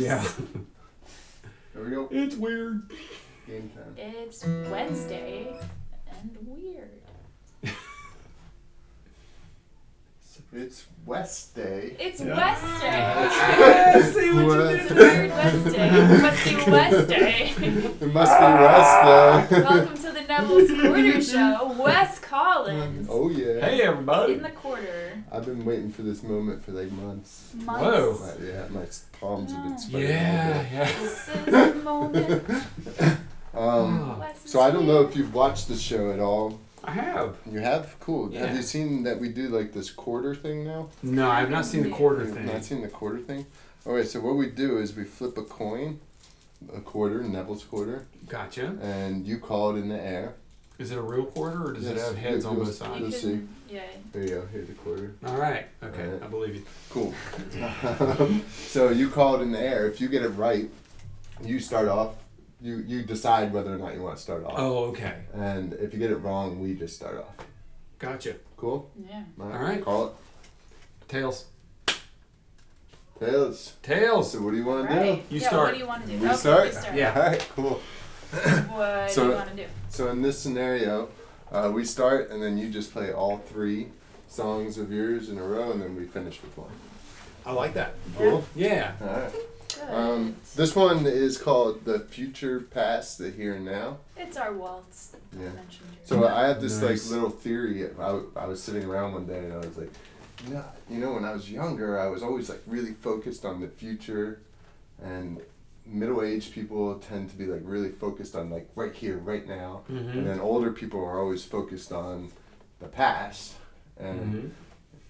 Yeah. There we go. It's weird. Game time. It's Wednesday and weird. It's West Day. It's Yeah. Day. Yeah, see what you What? It's did? Weird Wednesday. Must be West Day. It must be West Day. Welcome to the Neville's Quarter Show. Wes Collins oh yeah. Hey, everybody. in the quarter. I've been waiting for this moment for like months. Months. Whoa. My, yeah, my palms have been sweating. Yeah, yeah. This is the moment. Um, Wes is so I don't know if you've watched the show at all. I have. You have? Cool. Yeah. Have you seen that we do like this quarter thing now? No, I've not seen the quarter You've thing. Not seen the quarter thing? Alright, so what we do is we flip a coin, a quarter, Neville's quarter, Gotcha. and you call it in the air. Is it a real quarter or does it have heads you- on you'll- both sides? Let's see. yeah. There you go, here's the quarter. All right. Okay, Alright. I believe you. Cool. so you call it in the air. If you get it right, you start off. You you decide whether or not you want to start off. Oh, okay. And if you get it wrong, we just start off. Gotcha. Cool. Yeah. All right. Call it. Tails. Tails. Tails. So what do you want to Right. You yeah, start. What do you want to do? We okay, start? We start. Yeah. All right. Cool. What So- do you want to do? So in this scenario, uh, we start and then you just play all three songs of yours in a row, and then we finish with one. I like that. Cool. Yeah. All right. Good. Um, this one is called "The Future, Past, the Here and Now." it's our waltz that Yeah. mentioned So. I have this Nice. like little theory. I, I was sitting around one day and I was like, you know, you know, when I was younger, I was always like really focused on the future, and middle-aged people tend to be like really focused on like right here, right now, Mm-hmm. and then older people are always focused on the past. And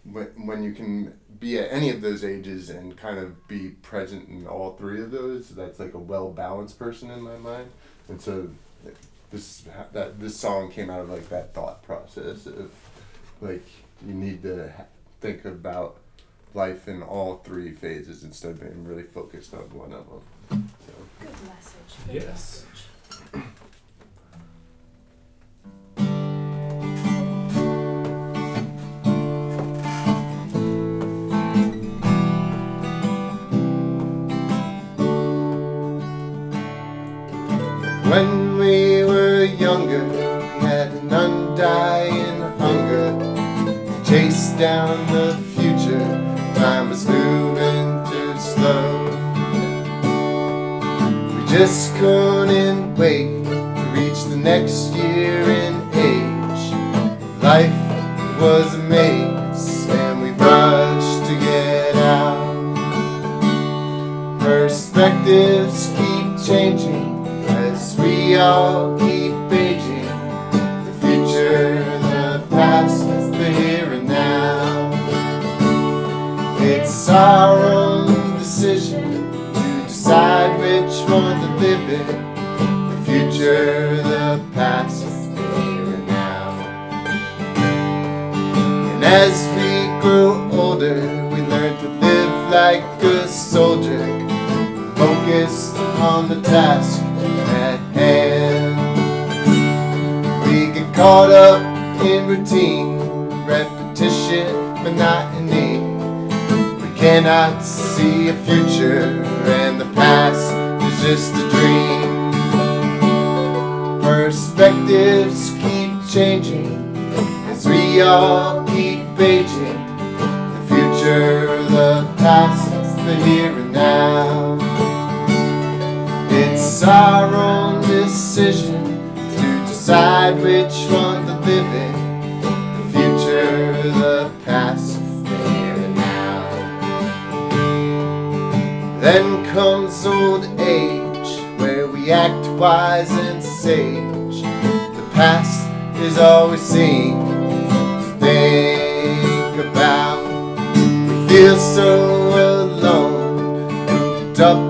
Mm-hmm. when, when you can be at any of those ages and kind of be present in all three of those, that's like a well-balanced person in my mind. And so this that this song came out of like that thought process of like you need to think about life in all three phases instead of being really focused on one of them. So. Good message. Good Yes. Younger, we had an undying hunger to chase down the future. Time was moving too slow. We just couldn't wait to reach the next year in age. Life was a maze, and we rushed to get out. Perspectives keep changing we all keep aging. The future, the past, the here and now. It's our own decision to decide which one to live in. The future, the past, the here and now. And as we grow older, we learn to live like a soldier, focused on the task hand. We get caught up in routine, repetition, monotony. We cannot see a future, and the past is just a dream. Perspectives keep changing as we all keep aging. The future, the past, the here and now. It's our own decision to decide which one to live in. The future, the past, the here and now. Then comes old age, where we act wise and sage. The past is all we seem to think about. We feel so alone, cooped up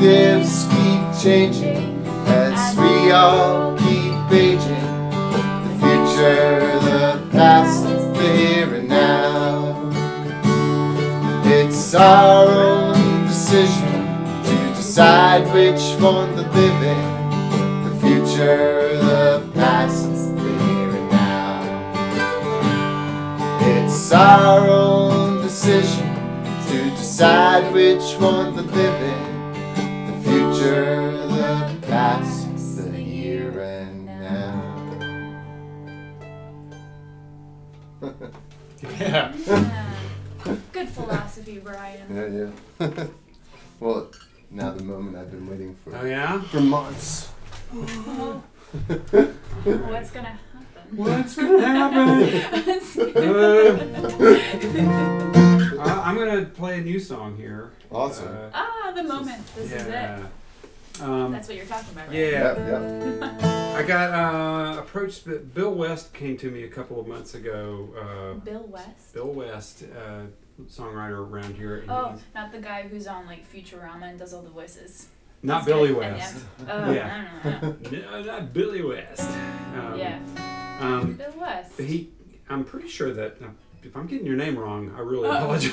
gifts keep changing as we all keep aging. The future, the past, the here and now. It's our own decision to decide which one to live in. The future, the past, the here and now. It's our own decision to decide which one to live in. The future, the past, the here and now. Yeah. Yeah. Good philosophy, Brian. Yeah, yeah. well, now the moment I've been waiting for Oh yeah. for months. What's gonna happen? What's gonna happen? Uh, I- I'm gonna play a new song here. Awesome. Uh, ah, the moment. This is it. Um, That's what you're talking about, right? yeah. Yep, yep. I got uh, approached. but Bill West came to me a couple of months ago. Uh, Bill West. Bill West, uh, songwriter around here. Oh, he's- not the guy who's on like Futurama and does all the voices. not That's Billy good. West. Um, oh, Yeah. I don't know. No, not Billy West. Um, yeah. Um, Bill West. but he, I'm pretty sure that uh, if I'm getting your name wrong, I really Oh. apologize.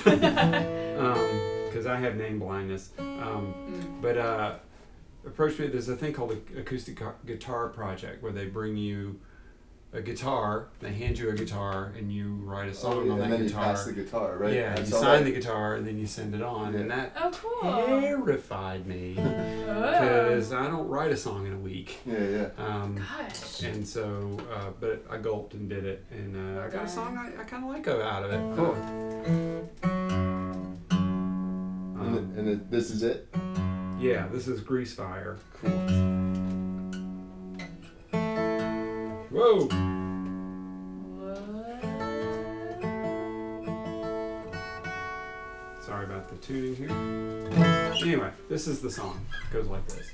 Because I have name blindness. Um, Mm. but uh, approached me. There's a thing called the acoustic guitar project where they bring you a guitar, they hand you a guitar, and you write a song Oh, yeah, on and that then guitar. you pass the guitar, right? Yeah, I you sign that. the guitar and then you send it on, and that Oh, cool. terrified me Oh. because I don't write a song in a week. Yeah, yeah. Um, Gosh. and so, uh, but I gulped and did it, and uh, I got a song I, I kind of like out of it. Cool. Uh, And, um, th- and th- this is it. Yeah, this is Grease Fire. Cool. Whoa! Sorry about the tuning here. Anyway, this is the song. It goes like this.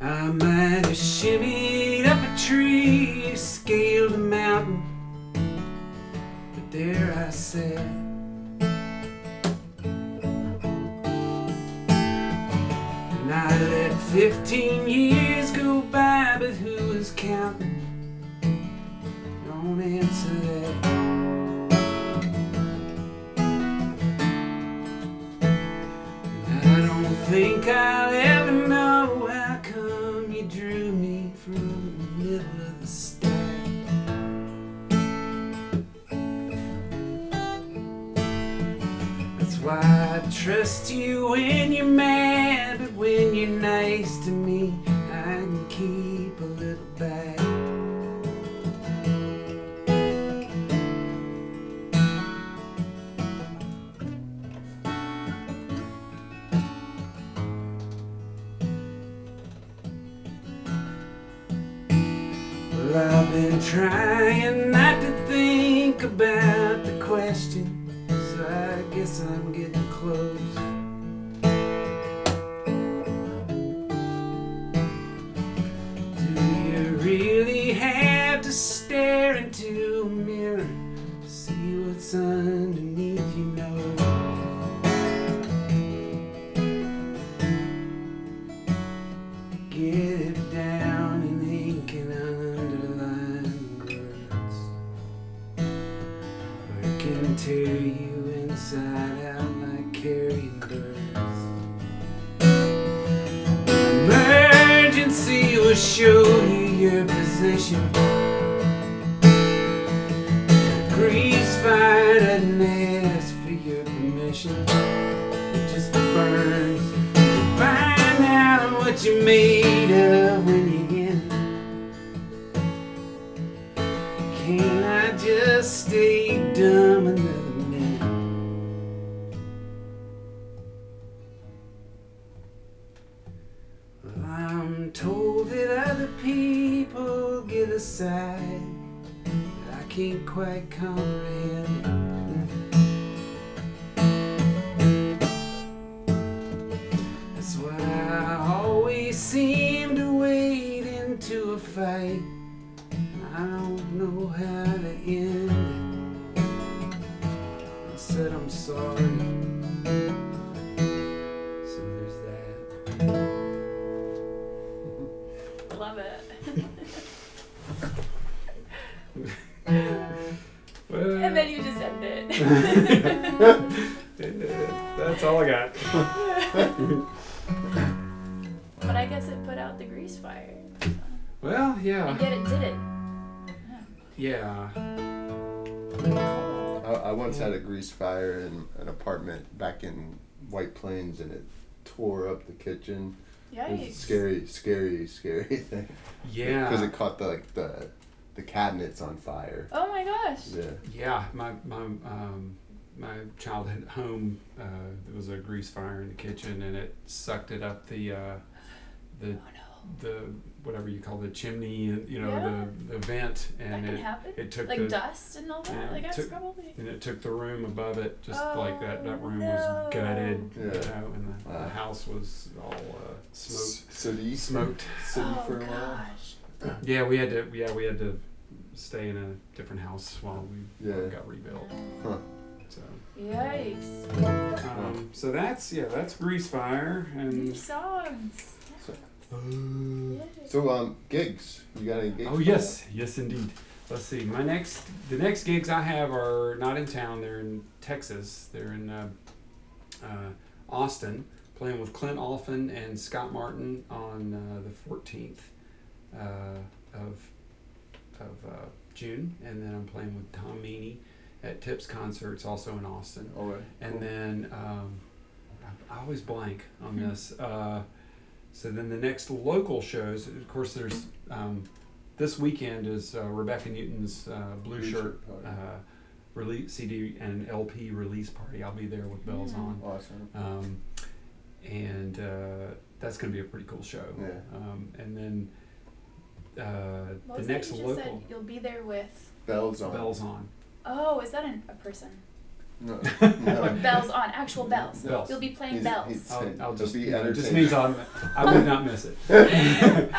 I might have shimmied up a tree, scaled a mountain, but there I sat. 15 years go by, but who is counting? Don't answer that. I don't think I'll ever know how come you drew me from the middle of the stack. That's why I trust you when you're mad, Been trying not to think about the question, so I guess I'm getting you're made that's all I got. but I guess it put out the grease fire. Well, yeah. And yet it did it. Yeah. I, I once had a grease fire in an apartment back in White Plains, and it tore up the kitchen. It was a Yikes. scary, scary, scary thing. Yeah. Because it caught the like the the cabinets on fire. Oh my gosh. Yeah. Yeah, my my um, my childhood home uh, there was a grease fire in the kitchen, and it sucked it up the uh, the Oh no. the whatever you call the chimney, and you know Yeah. the, the vent, and can it happen. it took Like the dust and all that. Yeah, like that's took- probably. and it took the room above it, just like that. That Oh, room was gutted, no. you know, and the, Wow. the house was all uh, smoked. S- So do you Smoked. city oh for a while? Yeah, we had to. Yeah, we had to stay in a different house while we Yeah. got rebuilt. Huh. So, Yikes. um, so that's yeah, that's Grease Fire, New and songs. Yay. So um, gigs. You got any gigs? oh coming yes, yes indeed. Let's see. My next, the next gigs I have are not in town. They're in Texas. They're in uh, uh, Austin, playing with Clint Olphin and Scott Martin on uh, the fourteenth uh, of of uh, June, and then I'm playing with Tom Meaney at Tips Concerts, also in Austin. up? Oh, right. And Cool. then um, I, I always blank on Hmm. this. Uh, so then the next local shows, of course, there's um, this weekend is uh, Rebecca Newton's uh, Blue, Blue Shirt Shirt uh, release CD and LP release party. I'll be there with bells Mm. on, Awesome. um, and uh, that's going to be a pretty cool show. Yeah. Um, and then uh, the next that you just said? local You'll be there with. Bells on. bells on. Oh, is that an, a person? No. Or bells on, actual bells. Bells. You'll be playing He's- bells. he's- I'll, I'll It'll just be you know, it just entertaining. means I'm, I would not miss it.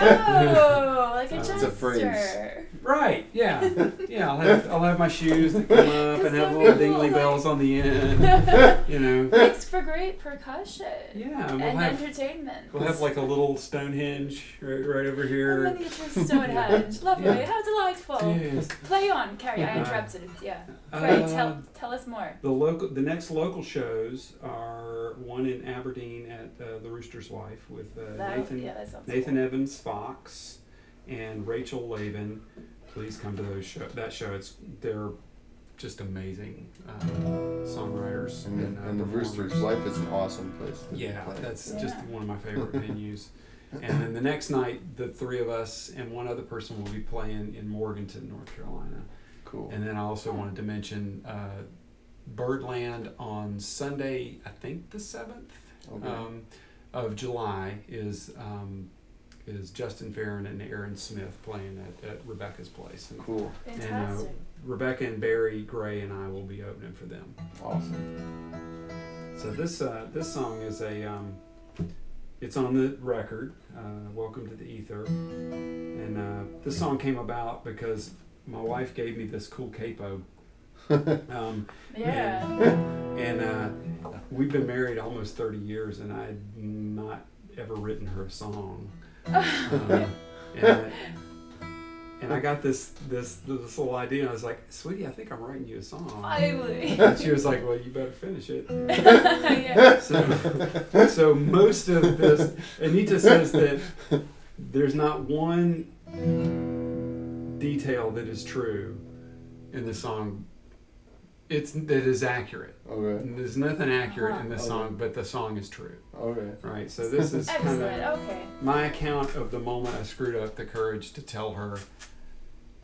oh, like a It's jester. a phrase. Right. Yeah. Yeah. I'll have I'll have my shoes that come up and have little people dingly like- bells on the end. You know. Makes for great percussion. Yeah. And And we'll have entertainment. we'll have like a little Stonehenge right, right over A here. miniature Stonehenge. Lovely. Yeah. How delightful. Yes. Play on, Carrie. I interrupted. Yeah. Pray, Uh, tell, tell us more. The local, the next local shows are one in Aberdeen at uh, the Rooster's Wife with uh, That, Nathan yeah, that Nathan cool. Evans Fox and Rachel Laven Please come to those show. That show. It's they're just amazing uh, songwriters And, and, the, uh, and the. Rooster's Wife is an awesome place. To Yeah, play. that's Yeah. just one of my favorite venues. And then the next night, the three of us and one other person will be playing in Morganton, North Carolina. cool. And then I also wanted to mention uh, Birdland on Sunday, I think the seventh Okay. um, of July is um, is Justin Farren and Aaron Smith playing at, at Rebecca's place. And, cool. and uh, Fantastic. Rebecca and Barry Gray and I will be opening for them. Awesome. So this uh, this song is a um, it's on the record. Uh, Welcome to the Ether, and uh, this song came about because my wife gave me this cool capo, um, yeah. and uh, we've been married almost thirty years, and I had not ever written her a song. Um, and, I, and I got this this this little idea. And I was like, "Sweetie, I think I'm writing you a song." Finally. And she was like, "Well, you better finish it." yeah. So, so most of this, Anita says that there's not one detail that is true in the song. It's that is accurate. Okay. There's nothing accurate in the Uh-huh. song, but the song is true, Okay. right? So this is kind of Okay. my account of the moment I screwed up the courage to tell her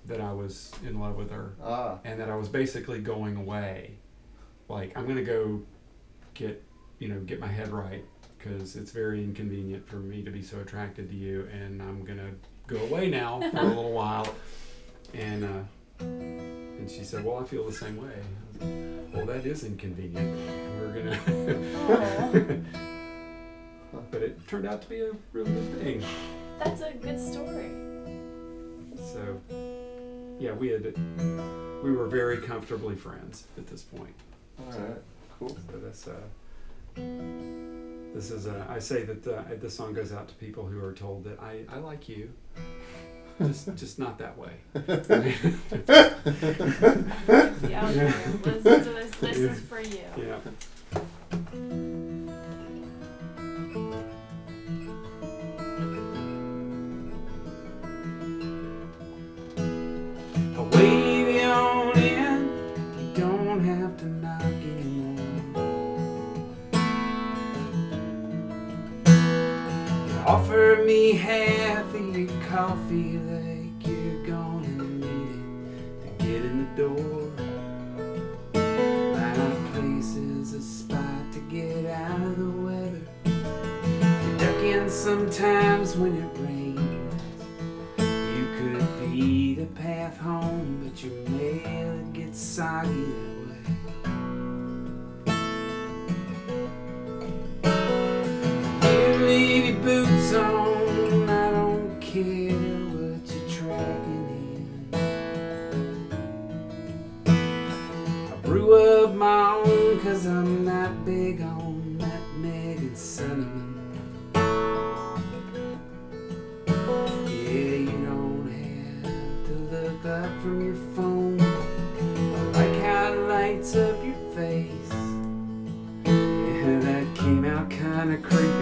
that I was in love with her Ah. and that I was basically going away. Like I'm gonna go get you know get my head right because it's very inconvenient for me to be so attracted to you, and I'm gonna go away now for a little while. And uh, and she said, "Well, I feel the same way." Like, well, that is inconvenient. We're gonna. But it turned out to be a really good thing. That's a good story. So, yeah, we had we were very comfortably friends at this point. All right. Cool. So that's uh, this is uh, I say that uh, this song goes out to people who are told that I, I like you, just just not that way. Be out there. Listen to this. This is for you. yeah. Feel cause I'm not big on nutmeg and cinnamon. Yeah, you don't have to look up from your phone. I like how it lights up your face. Yeah, that came out kinda creepy.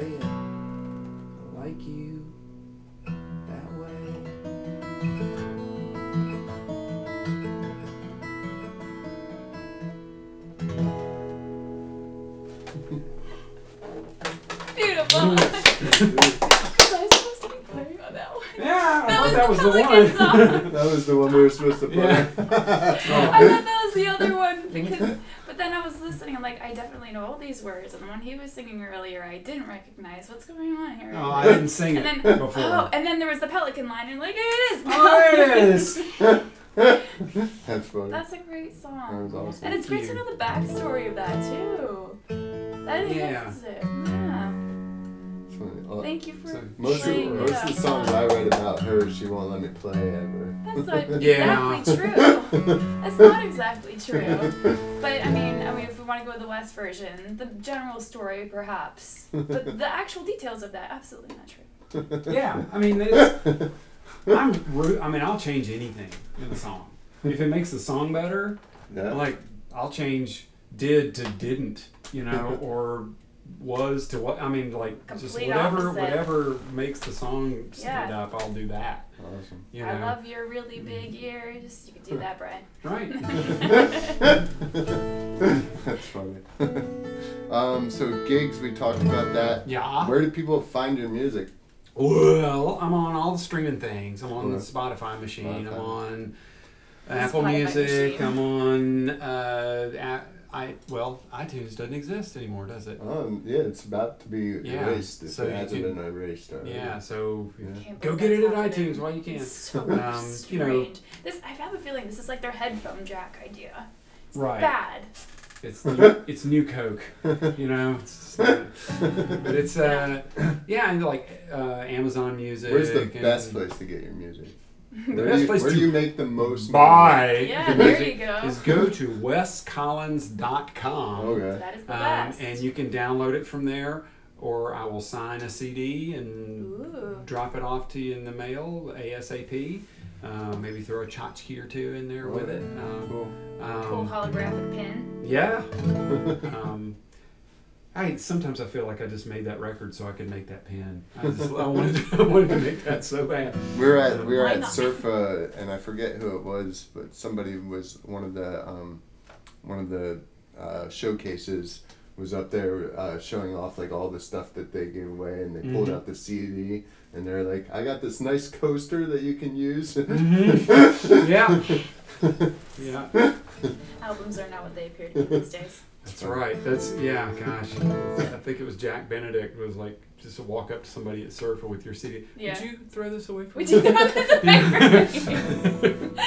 Say it. I like you that way. Beautiful. Mm. was I supposed to be playing on that one? Yeah, I That thought was that the was the one. That was the one we were supposed to play. Yeah. I thought that was the other one because, but then I was listening. I'm like, I definitely know all these words, and the one he was singing earlier, I didn't recognize. What's going on here? oh, I didn't sing and it then, before. oh, and then there was the pelican line, and like, here it is. Oh, it is. That's funny. That's a great that song. was awesome. And it's great to know the backstory of that too. That Yeah. enhances it. Yeah. It's funny. Uh, Thank you for So- most of, most it of the songs I write about her, she won't let me play ever. That's not Yeah. exactly true. That's not exactly true. But I mean, I mean, if we want to go with the West version, the general story perhaps, but the actual details of that absolutely not true. Yeah, I mean, I'm. ru- I mean, I'll change anything in the song if it makes the song better. yeah. Like, I'll change did to didn't, you know, or was to what. I mean, like just whatever, opposite. whatever makes the song stand Yeah. up. I'll do that. Awesome. You know, I love your really big ears. You could do that, Brian. right? That's funny. um, so gigs, we talked about that. Yeah. Where do people find your music? Well, I'm on all the streaming things. I'm on the Spotify machine. I'm on Apple Spotify Music. machine. I'm on. Uh, a- I well, iTunes doesn't exist anymore, does it? Um, yeah, it's about to be Yeah, erased. If so it hasn't been erased already. Yeah. So Yeah. Go get it that's at happening. iTunes while you can. It's so Um, strange. you know- this I have a feeling this is like their headphone jack idea. It's Right. bad. It's new, it's new Coke, you know. It's just but it's uh, yeah, and like uh, Amazon Music. Where's the and best place to get your music? The Where, best do you, place where to do you make the most buy Yeah, the there you go. is go to wescollins.com. money? Okay. That is the Um, best. and you can download it from there, or I will sign a CD and Ooh. drop it off to you in the mail ASAP. Uh, maybe throw a tchotchke or two in there with it. Um, Cool. Cool um, holographic pin. yeah. I sometimes I feel like I just made that record so I could make that pen. I just I wanted to, I wanted to make that so bad. We were at we were Why at not? SERFA, and I forget who it was, but somebody was one of the um, one of the uh, showcases was up there uh, showing off like all the stuff that they gave away, and they pulled Mhm. out the CD, and they're like, "I got this nice coaster that you can use." Mhm. Yeah. Yeah. Albums are not what they appear to be these days. That's right. That's yeah. Gosh, I think it was Jack Benedict was like just to walk up to somebody at SERFA with your CD. Yeah. Would you throw this away from We me? do throw this away from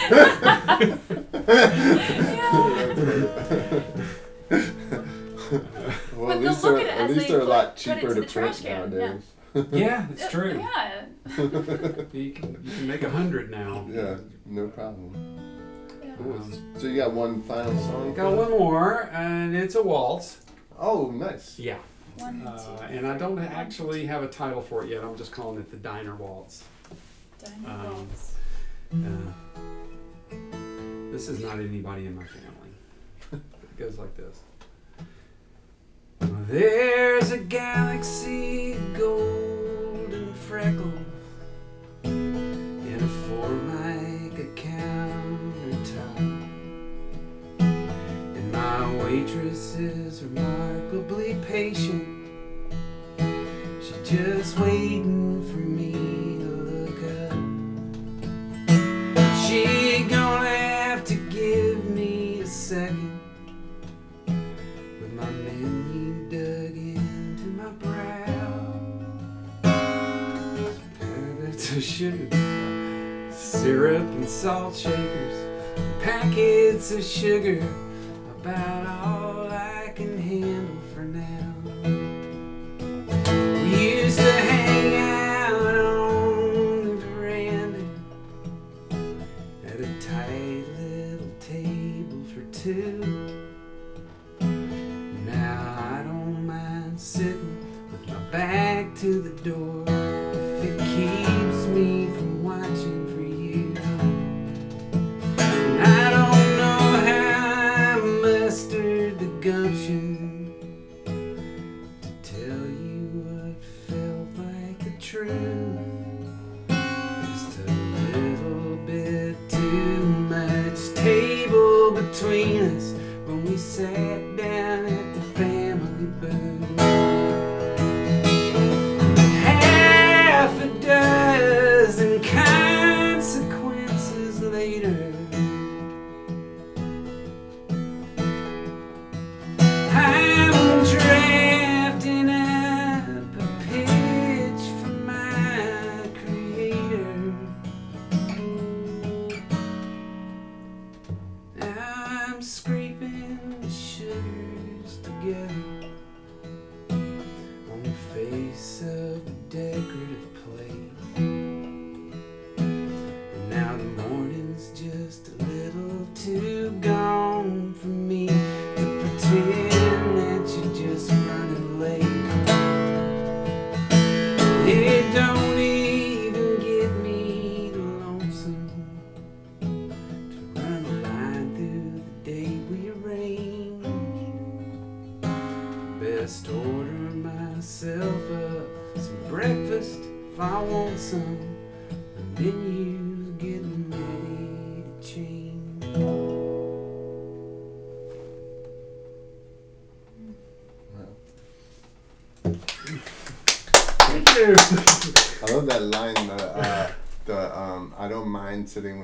well, But at they'll least look they're, at it at as least they they're a lot cheaper to to the trash print can, yeah. nowadays. yeah, it's true. Yeah. You can you can make a hundred now. Yeah, no problem. Yeah. Cool. So you got one final song? Got one more, and it's a waltz. Oh, nice. Yeah. One, Uh, and I don't one, actually have a title for it yet. I'm just calling it the Diner Waltz. Dino um, Balls. Uh, this is not anybody in my family. it goes like this. There's a galaxy of golden freckles my waitress is remarkably patient. She's just waiting for me to look up. She gonna have to give me a second with my menu dug into my brow. Packets of sugar, syrup and salt shakers, packets of sugar, about all gumption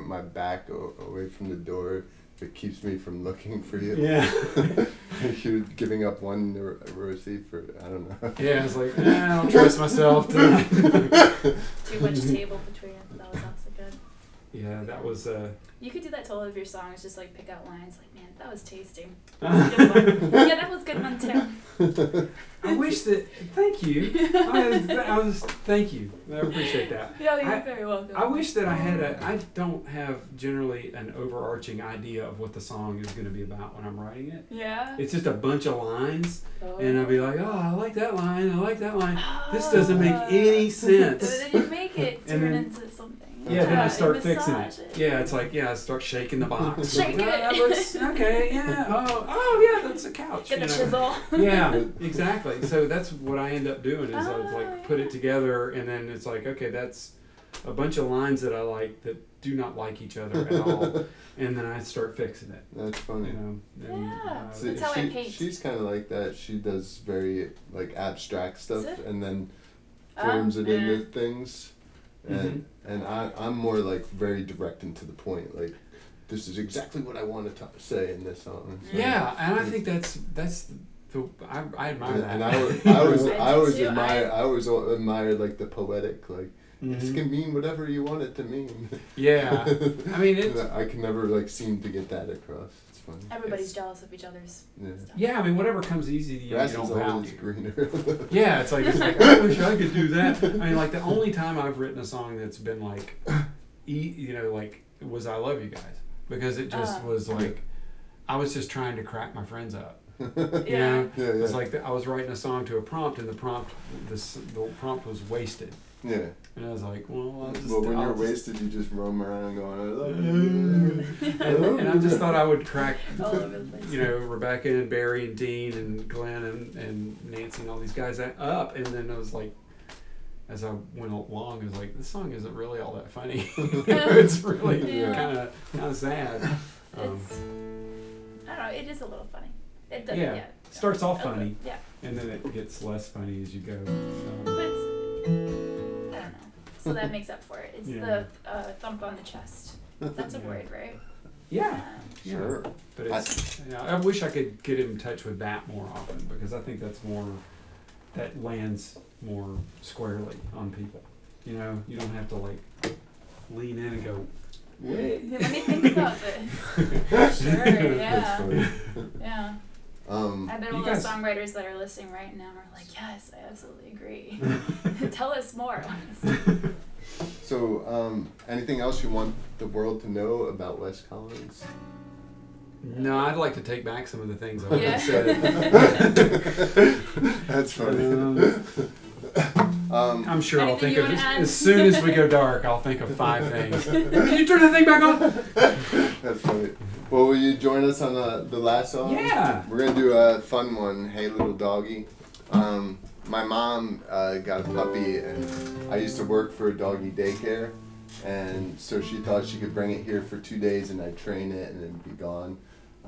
my back o- away from the door. if It keeps me from looking for you. Yeah. You're giving up one r- receipt for I don't know. Yeah, I was like, eh, I don't trust myself. Too much table between us. That was also good. yeah, that was. Uh, You could do that to all of your songs, just like pick out lines like, man, that was tasty. That was good one. yeah, that was a good one too. I wish that. Thank you. I was, I was. Thank you. I appreciate that. Yeah, you're I- very welcome. I wish that I had a. I don't have generally an overarching idea of what the song is going to be about when I'm writing it. Yeah. It's just a bunch of lines, Oh. and I'll be oh. like, oh, I like that line. I like that line. This oh. doesn't make any But sense. then you make it And turn then- into. Yeah, then I start you fixing it. it. Yeah, it's like yeah, I start shaking the box. Shake Like, "Oh, it. That looks okay. Yeah. Oh, oh yeah, that's a couch. Get the you know. chisel. yeah, exactly. So that's what I end up doing is I Oh, like put it together, and then it's like okay, that's a bunch of lines that I like that do not like each other at all, and then I start fixing it. That's You funny. know. And, Yeah. uh, See, That's how I paint. She's kind of like that. She does very like abstract stuff and then Oh, forms it yeah. into things. And Mm-hmm. and I I'm more like very direct and to the point. Like this is exactly what I want to t- say in this song. So- yeah, and I think that's that's the I, I admire And, that. and I, was- I was I I do always admire I- I always admire like the poetic like this Mhm. can mean whatever you want it to mean. Yeah, I mean it. I can never like seem to get that across. It's funny. Everybody's It's- jealous of each other's Yeah. stuff. Yeah, I mean whatever comes easy to you, you Grass is don't always value. greener. Yeah, it's like, it's like I wish I could do that. I mean, like the only time I've written a song that's been like, e, you know, like was "I Love You Guys" because it just Uh. was like, I was just trying to crack my friends up. yeah, You Yeah. know, yeah, it's like the, I was writing a song to a prompt, and the prompt, this the prompt was wasted, yeah. And I was like, well, I'll just. Well, when I'll you're just- wasted, you just roam around going, I and, and I just thought I would crack All over the place. you know, Rebecca and Barry and Dean and Glenn and, and Nancy and all these guys up. And then I was like, as I went along, I was like, this song isn't really all that funny. it's really kind of kind of sad. Um, It's, I don't know. It is a little funny. It does. Yeah. Yeah. starts off A little- funny, Yeah. and then it gets less funny as you go. But So that makes up for it. It's Yeah. the uh, thump on the chest. That's a word, right? yeah, Um, yeah. Sure. But it's, yeah, I wish I could get in touch with that more often because I think that's more that lands more squarely on people. You know, you don't have to like lean in and go, wait. Yeah, Let me think about this. Sure, That's yeah. funny. Yeah. Um, I bet You all guys- those songwriters that are listening right now are like, yes, I absolutely agree. Tell us more. so, um, anything else you want the world to know about Wes Collins? No, I'd like to take back some of the things I Yeah. said. That's funny. Um, Um, I'm sure I'll think of as, as soon as we go dark. I'll think of five things. Can you turn the thing back on? that's funny. Well, will you join us on the, the last song? Yeah. We're gonna do a fun one. Hey, little doggy. Um, my mom uh, got a puppy, and I used to work for a doggy daycare, and so she thought she could bring it here for two days, and I'd train it, and it'd be gone.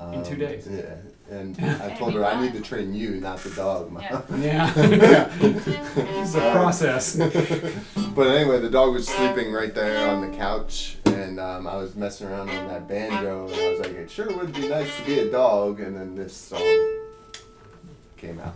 Um, In two days? Yeah, and I told her I need to train you, not the dog, mom. Yeah. Yeah. yeah. It's a process. But anyway, the dog was sleeping right there on the couch, and um, I was messing around on that banjo, and I was like, it sure would be nice to be a dog, and then this song came out.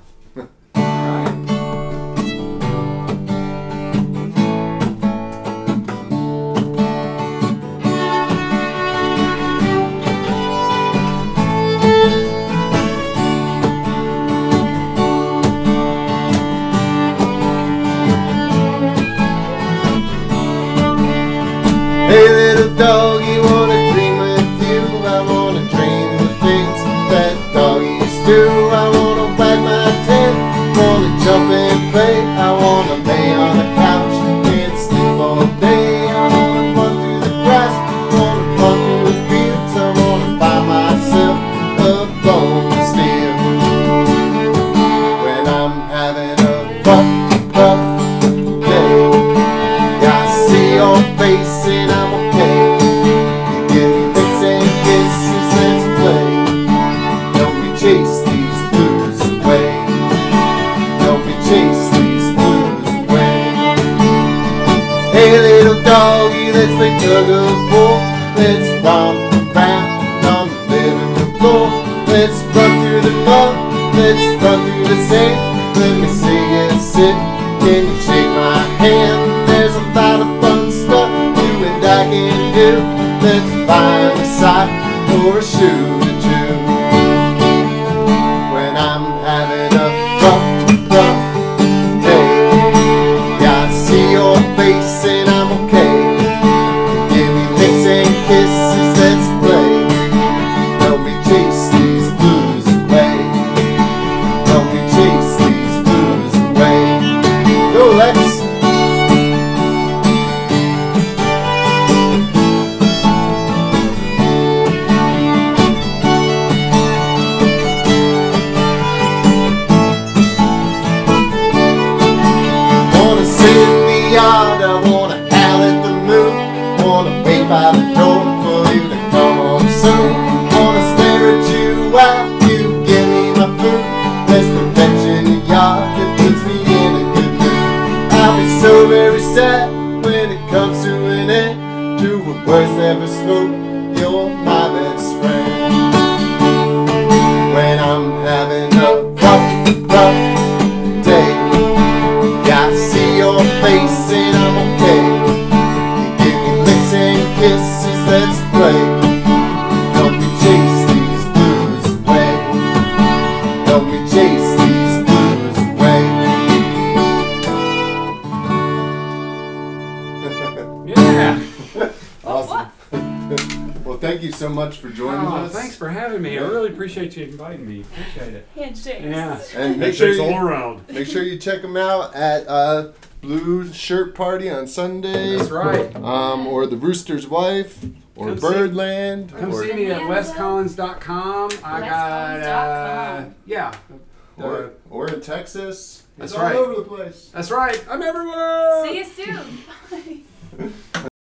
A sock or a shoe words never spoke. Me. I really appreciate you inviting me. Appreciate it. Handshakes. Yeah. And make sure Handshakes all around. make sure you check them out at uh, Blue Shirt Party on Sunday. That's right. Um, or the Rooster's Wife, or Come see- Birdland, Come or, see me at Bonanza. westcollins.com. I got, uh, Westcollins.com. yeah. or, or in Texas. That's it's all right. over the place. that's right. I'm everywhere. See you soon. Bye.